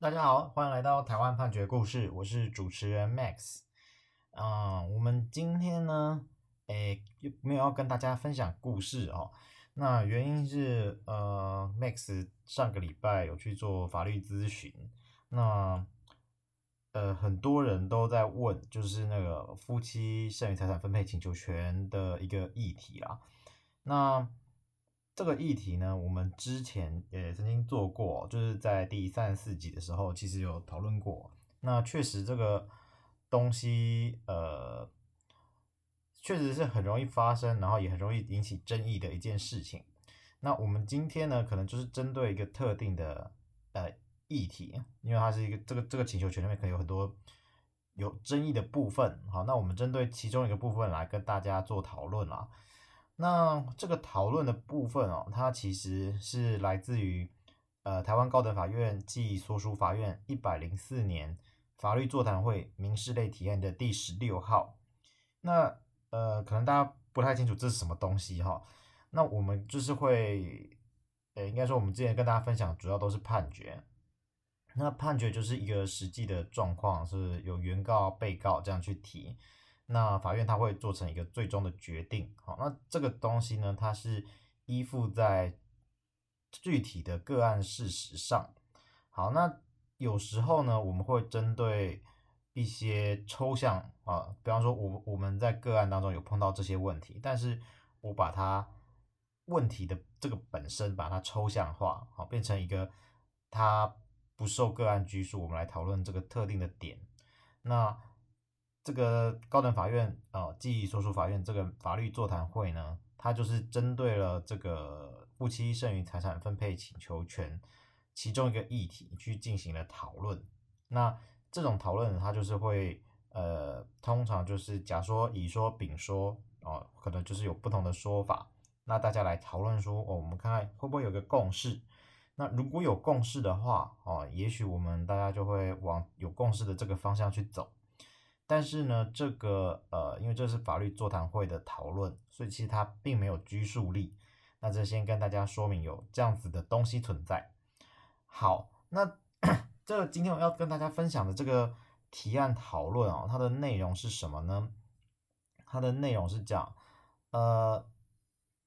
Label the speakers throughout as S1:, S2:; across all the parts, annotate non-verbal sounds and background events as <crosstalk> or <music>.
S1: 大家好，欢迎来到台湾判决故事，我是主持人 Max。嗯，我们今天呢，诶，没有要跟大家分享故事哦。那原因是，呃，Max 上个礼拜有去做法律咨询，那呃，很多人都在问，就是那个夫妻剩余财产分配请求权的一个议题啦。那这个议题呢，我们之前也曾经做过，就是在第三十四集的时候，其实有讨论过。那确实这个东西，呃，确实是很容易发生，然后也很容易引起争议的一件事情。那我们今天呢，可能就是针对一个特定的呃议题，因为它是一个这个这个请求权里面可能有很多有争议的部分。好，那我们针对其中一个部分来跟大家做讨论啦。那这个讨论的部分哦，它其实是来自于呃台湾高等法院暨所属法院一百零四年法律座谈会民事类提案的第十六号。那呃，可能大家不太清楚这是什么东西哈。那我们就是会，呃，应该说我们之前跟大家分享主要都是判决。那判决就是一个实际的状况，是有原告、被告这样去提。那法院他会做成一个最终的决定，好，那这个东西呢，它是依附在具体的个案事实上，好，那有时候呢，我们会针对一些抽象啊，比方说我我们在个案当中有碰到这些问题，但是我把它问题的这个本身把它抽象化，好，变成一个它不受个案拘束，我们来讨论这个特定的点，那。这个高等法院啊，暨所属法院这个法律座谈会呢，它就是针对了这个夫妻剩余财产分配请求权其中一个议题去进行了讨论。那这种讨论它就是会呃，通常就是甲说、乙说、丙说哦，可能就是有不同的说法。那大家来讨论说哦，我们看看会不会有个共识？那如果有共识的话哦，也许我们大家就会往有共识的这个方向去走。但是呢，这个呃，因为这是法律座谈会的讨论，所以其实它并没有拘束力。那这先跟大家说明有这样子的东西存在。好，那 <coughs> 这今天我要跟大家分享的这个提案讨论哦，它的内容是什么呢？它的内容是讲，呃，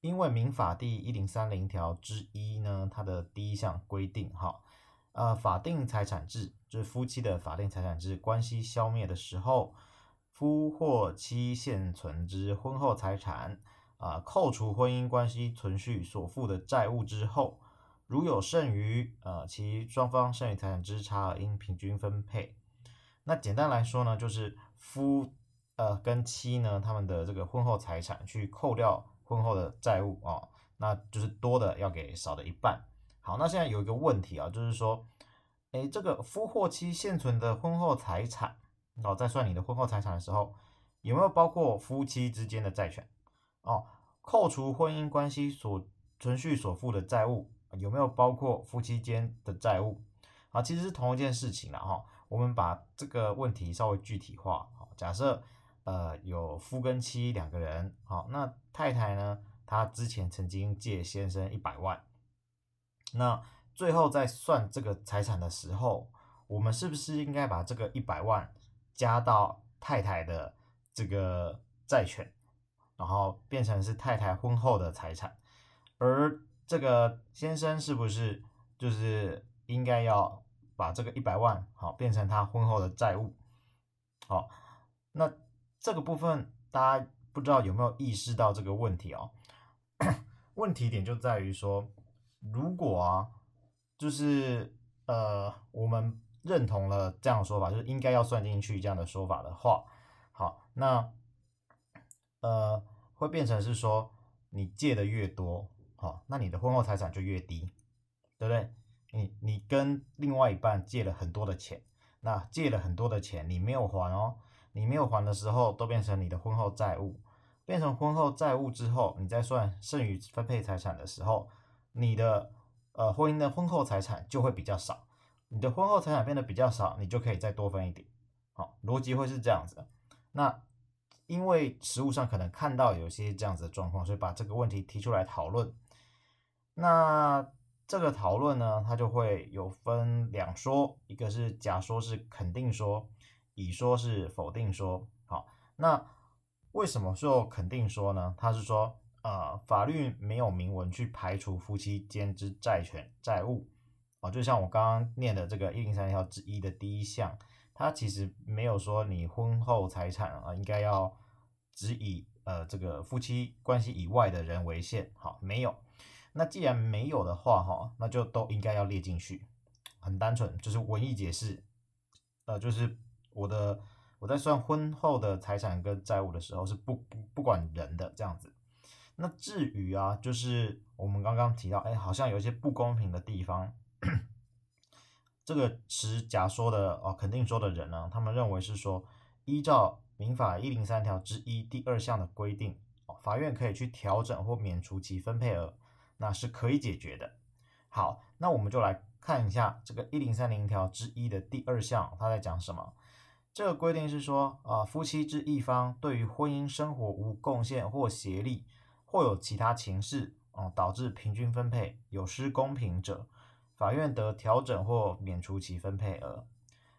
S1: 因为民法第一零三零条之一呢，它的第一项规定哈。呃，法定财产制就是夫妻的法定财产制关系消灭的时候，夫或妻现存之婚后财产，啊、扣除婚姻关系存续所负的债务之后，如有剩余，呃，其双方剩余财产之差额应平均分配。那简单来说呢，就是夫呃跟妻呢，他们的这个婚后财产去扣掉婚后的债务啊、哦，那就是多的要给少的一半。好，那现在有一个问题啊，就是说，诶，这个夫或妻现存的婚后财产，哦，在算你的婚后财产的时候，有没有包括夫妻之间的债权？哦，扣除婚姻关系所存续所负的债务，有没有包括夫妻间的债务？啊，其实是同一件事情了哈。我们把这个问题稍微具体化，假设呃有夫跟妻两个人，好，那太太呢，她之前曾经借先生一百万。那最后在算这个财产的时候，我们是不是应该把这个一百万加到太太的这个债权，然后变成是太太婚后的财产，而这个先生是不是就是应该要把这个一百万好变成他婚后的债务？好，那这个部分大家不知道有没有意识到这个问题哦？<coughs> 问题点就在于说。如果啊，就是呃，我们认同了这样的说法，就是应该要算进去这样的说法的话，好，那呃，会变成是说，你借的越多，好，那你的婚后财产就越低，对不对？你你跟另外一半借了很多的钱，那借了很多的钱，你没有还哦，你没有还的时候，都变成你的婚后债务，变成婚后债务之后，你再算剩余分配财产的时候。你的呃婚姻的婚后财产就会比较少，你的婚后财产变得比较少，你就可以再多分一点，好，逻辑会是这样子的。那因为实务上可能看到有些这样子的状况，所以把这个问题提出来讨论。那这个讨论呢，它就会有分两说，一个是甲说是肯定说，乙说是否定说。好，那为什么说肯定说呢？他是说，呃，法律没有明文去排除夫妻间之债权债务。啊，就像我刚刚念的这个一零三条之一的第一项，它其实没有说你婚后财产啊应该要只以呃这个夫妻关系以外的人为限。好，没有。那既然没有的话，哈，那就都应该要列进去。很单纯，就是文义解释，呃，就是我的我在算婚后的财产跟债务的时候是不不不管人的这样子。那至于啊，就是我们刚刚提到，哎，好像有一些不公平的地方。这个持假说的哦，肯定说的人呢，他们认为是说，依照民法一零三条之一第二项的规定，哦，法院可以去调整或免除其分配额，那是可以解决的。好，那我们就来看一下这个一零三零条之一的第二项，他在讲什么？这个规定是说，啊，夫妻之一方对于婚姻生活无贡献或协力，或有其他情事，哦，导致平均分配有失公平者。法院得调整或免除其分配额。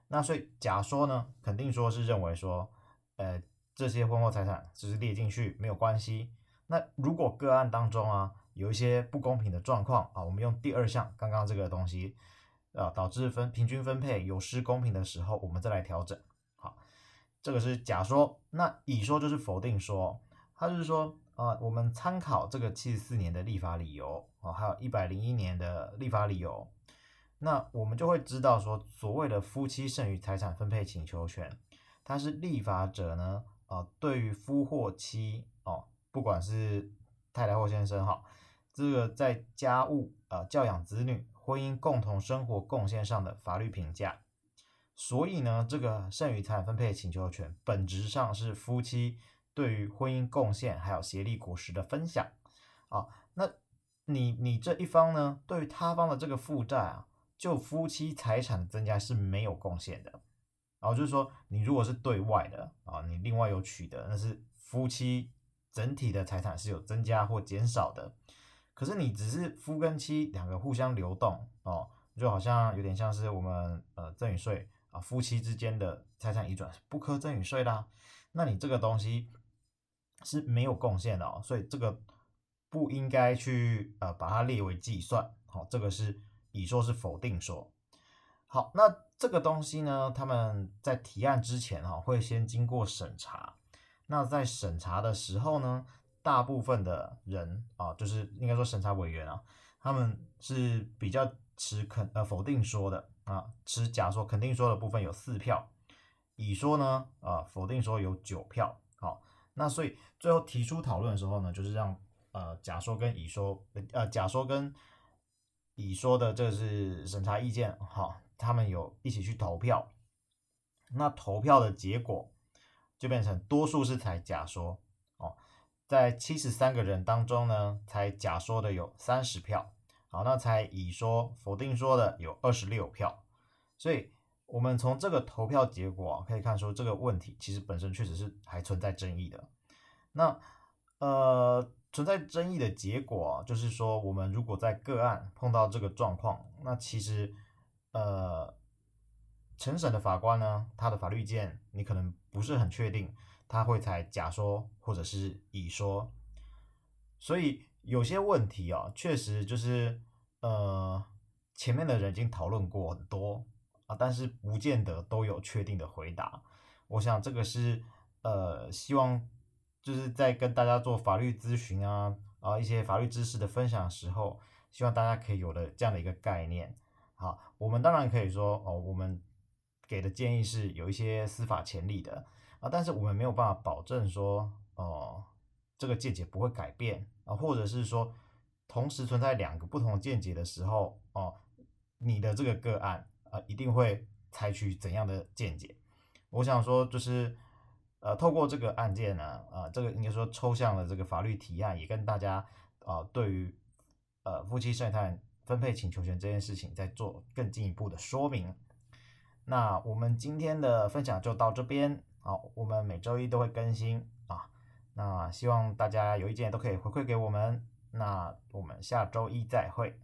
S1: 那所以假说呢，肯定说是认为说，呃，这些婚后财产只是列进去没有关系。那如果个案当中啊有一些不公平的状况啊，我们用第二项刚刚这个东西，呃，导致分平均分配有失公平的时候，我们再来调整。好，这个是假说。那乙说就是否定说，他就是说。啊，我们参考这个七十四年的立法理由啊，还有一百零一年的立法理由，那我们就会知道说，所谓的夫妻剩余财产分配请求权，它是立法者呢，啊，对于夫或妻哦，不管是太太或先生哈，这个在家务啊、教养子女、婚姻共同生活贡献上的法律评价。所以呢，这个剩余财产分配请求权本质上是夫妻。对于婚姻贡献还有协力果实的分享，啊，那你你这一方呢，对于他方的这个负债啊，就夫妻财产增加是没有贡献的，然后就是说，你如果是对外的啊，你另外有取得，那是夫妻整体的财产是有增加或减少的，可是你只是夫跟妻两个互相流动哦，就好像有点像是我们呃赠与税啊，夫妻之间的财产移转是不课赠与税的，那你这个东西。是没有贡献的哦，所以这个不应该去呃把它列为计算。好，这个是乙说是否定说。好，那这个东西呢，他们在提案之前哈会先经过审查。那在审查的时候呢，大部分的人啊，就是应该说审查委员啊，他们是比较持肯呃否定说的啊，持假说肯定说的部分有四票，乙说呢啊否定说有九票。那所以最后提出讨论的时候呢，就是让呃甲说跟乙说，呃甲说跟乙说的这是审查意见，好，他们有一起去投票，那投票的结果就变成多数是采甲说，哦，在七十三个人当中呢，采甲说的有三十票，好，那采乙说否定说的有二十六票，所以。我们从这个投票结果可以看出，这个问题其实本身确实是还存在争议的。那呃，存在争议的结果就是说，我们如果在个案碰到这个状况，那其实呃，陈审的法官呢，他的法律意见你可能不是很确定，他会采甲说或者是乙说。所以有些问题啊，确实就是呃，前面的人已经讨论过很多。啊，但是不见得都有确定的回答。我想这个是呃，希望就是在跟大家做法律咨询啊啊一些法律知识的分享时候，希望大家可以有了这样的一个概念。好，我们当然可以说哦，我们给的建议是有一些司法潜力的啊，但是我们没有办法保证说哦，这个见解不会改变啊，或者是说同时存在两个不同见解的时候哦，你的这个个案。一定会采取怎样的见解？我想说，就是呃，透过这个案件呢，啊、呃，这个应该说抽象的这个法律提案，也跟大家啊、对于呃夫妻剩余财产分配请求权这件事情，再做更进一步的说明。那我们今天的分享就到这边，好，我们每周一都会更新啊。那希望大家有意见都可以回馈给我们。那我们下周一再会。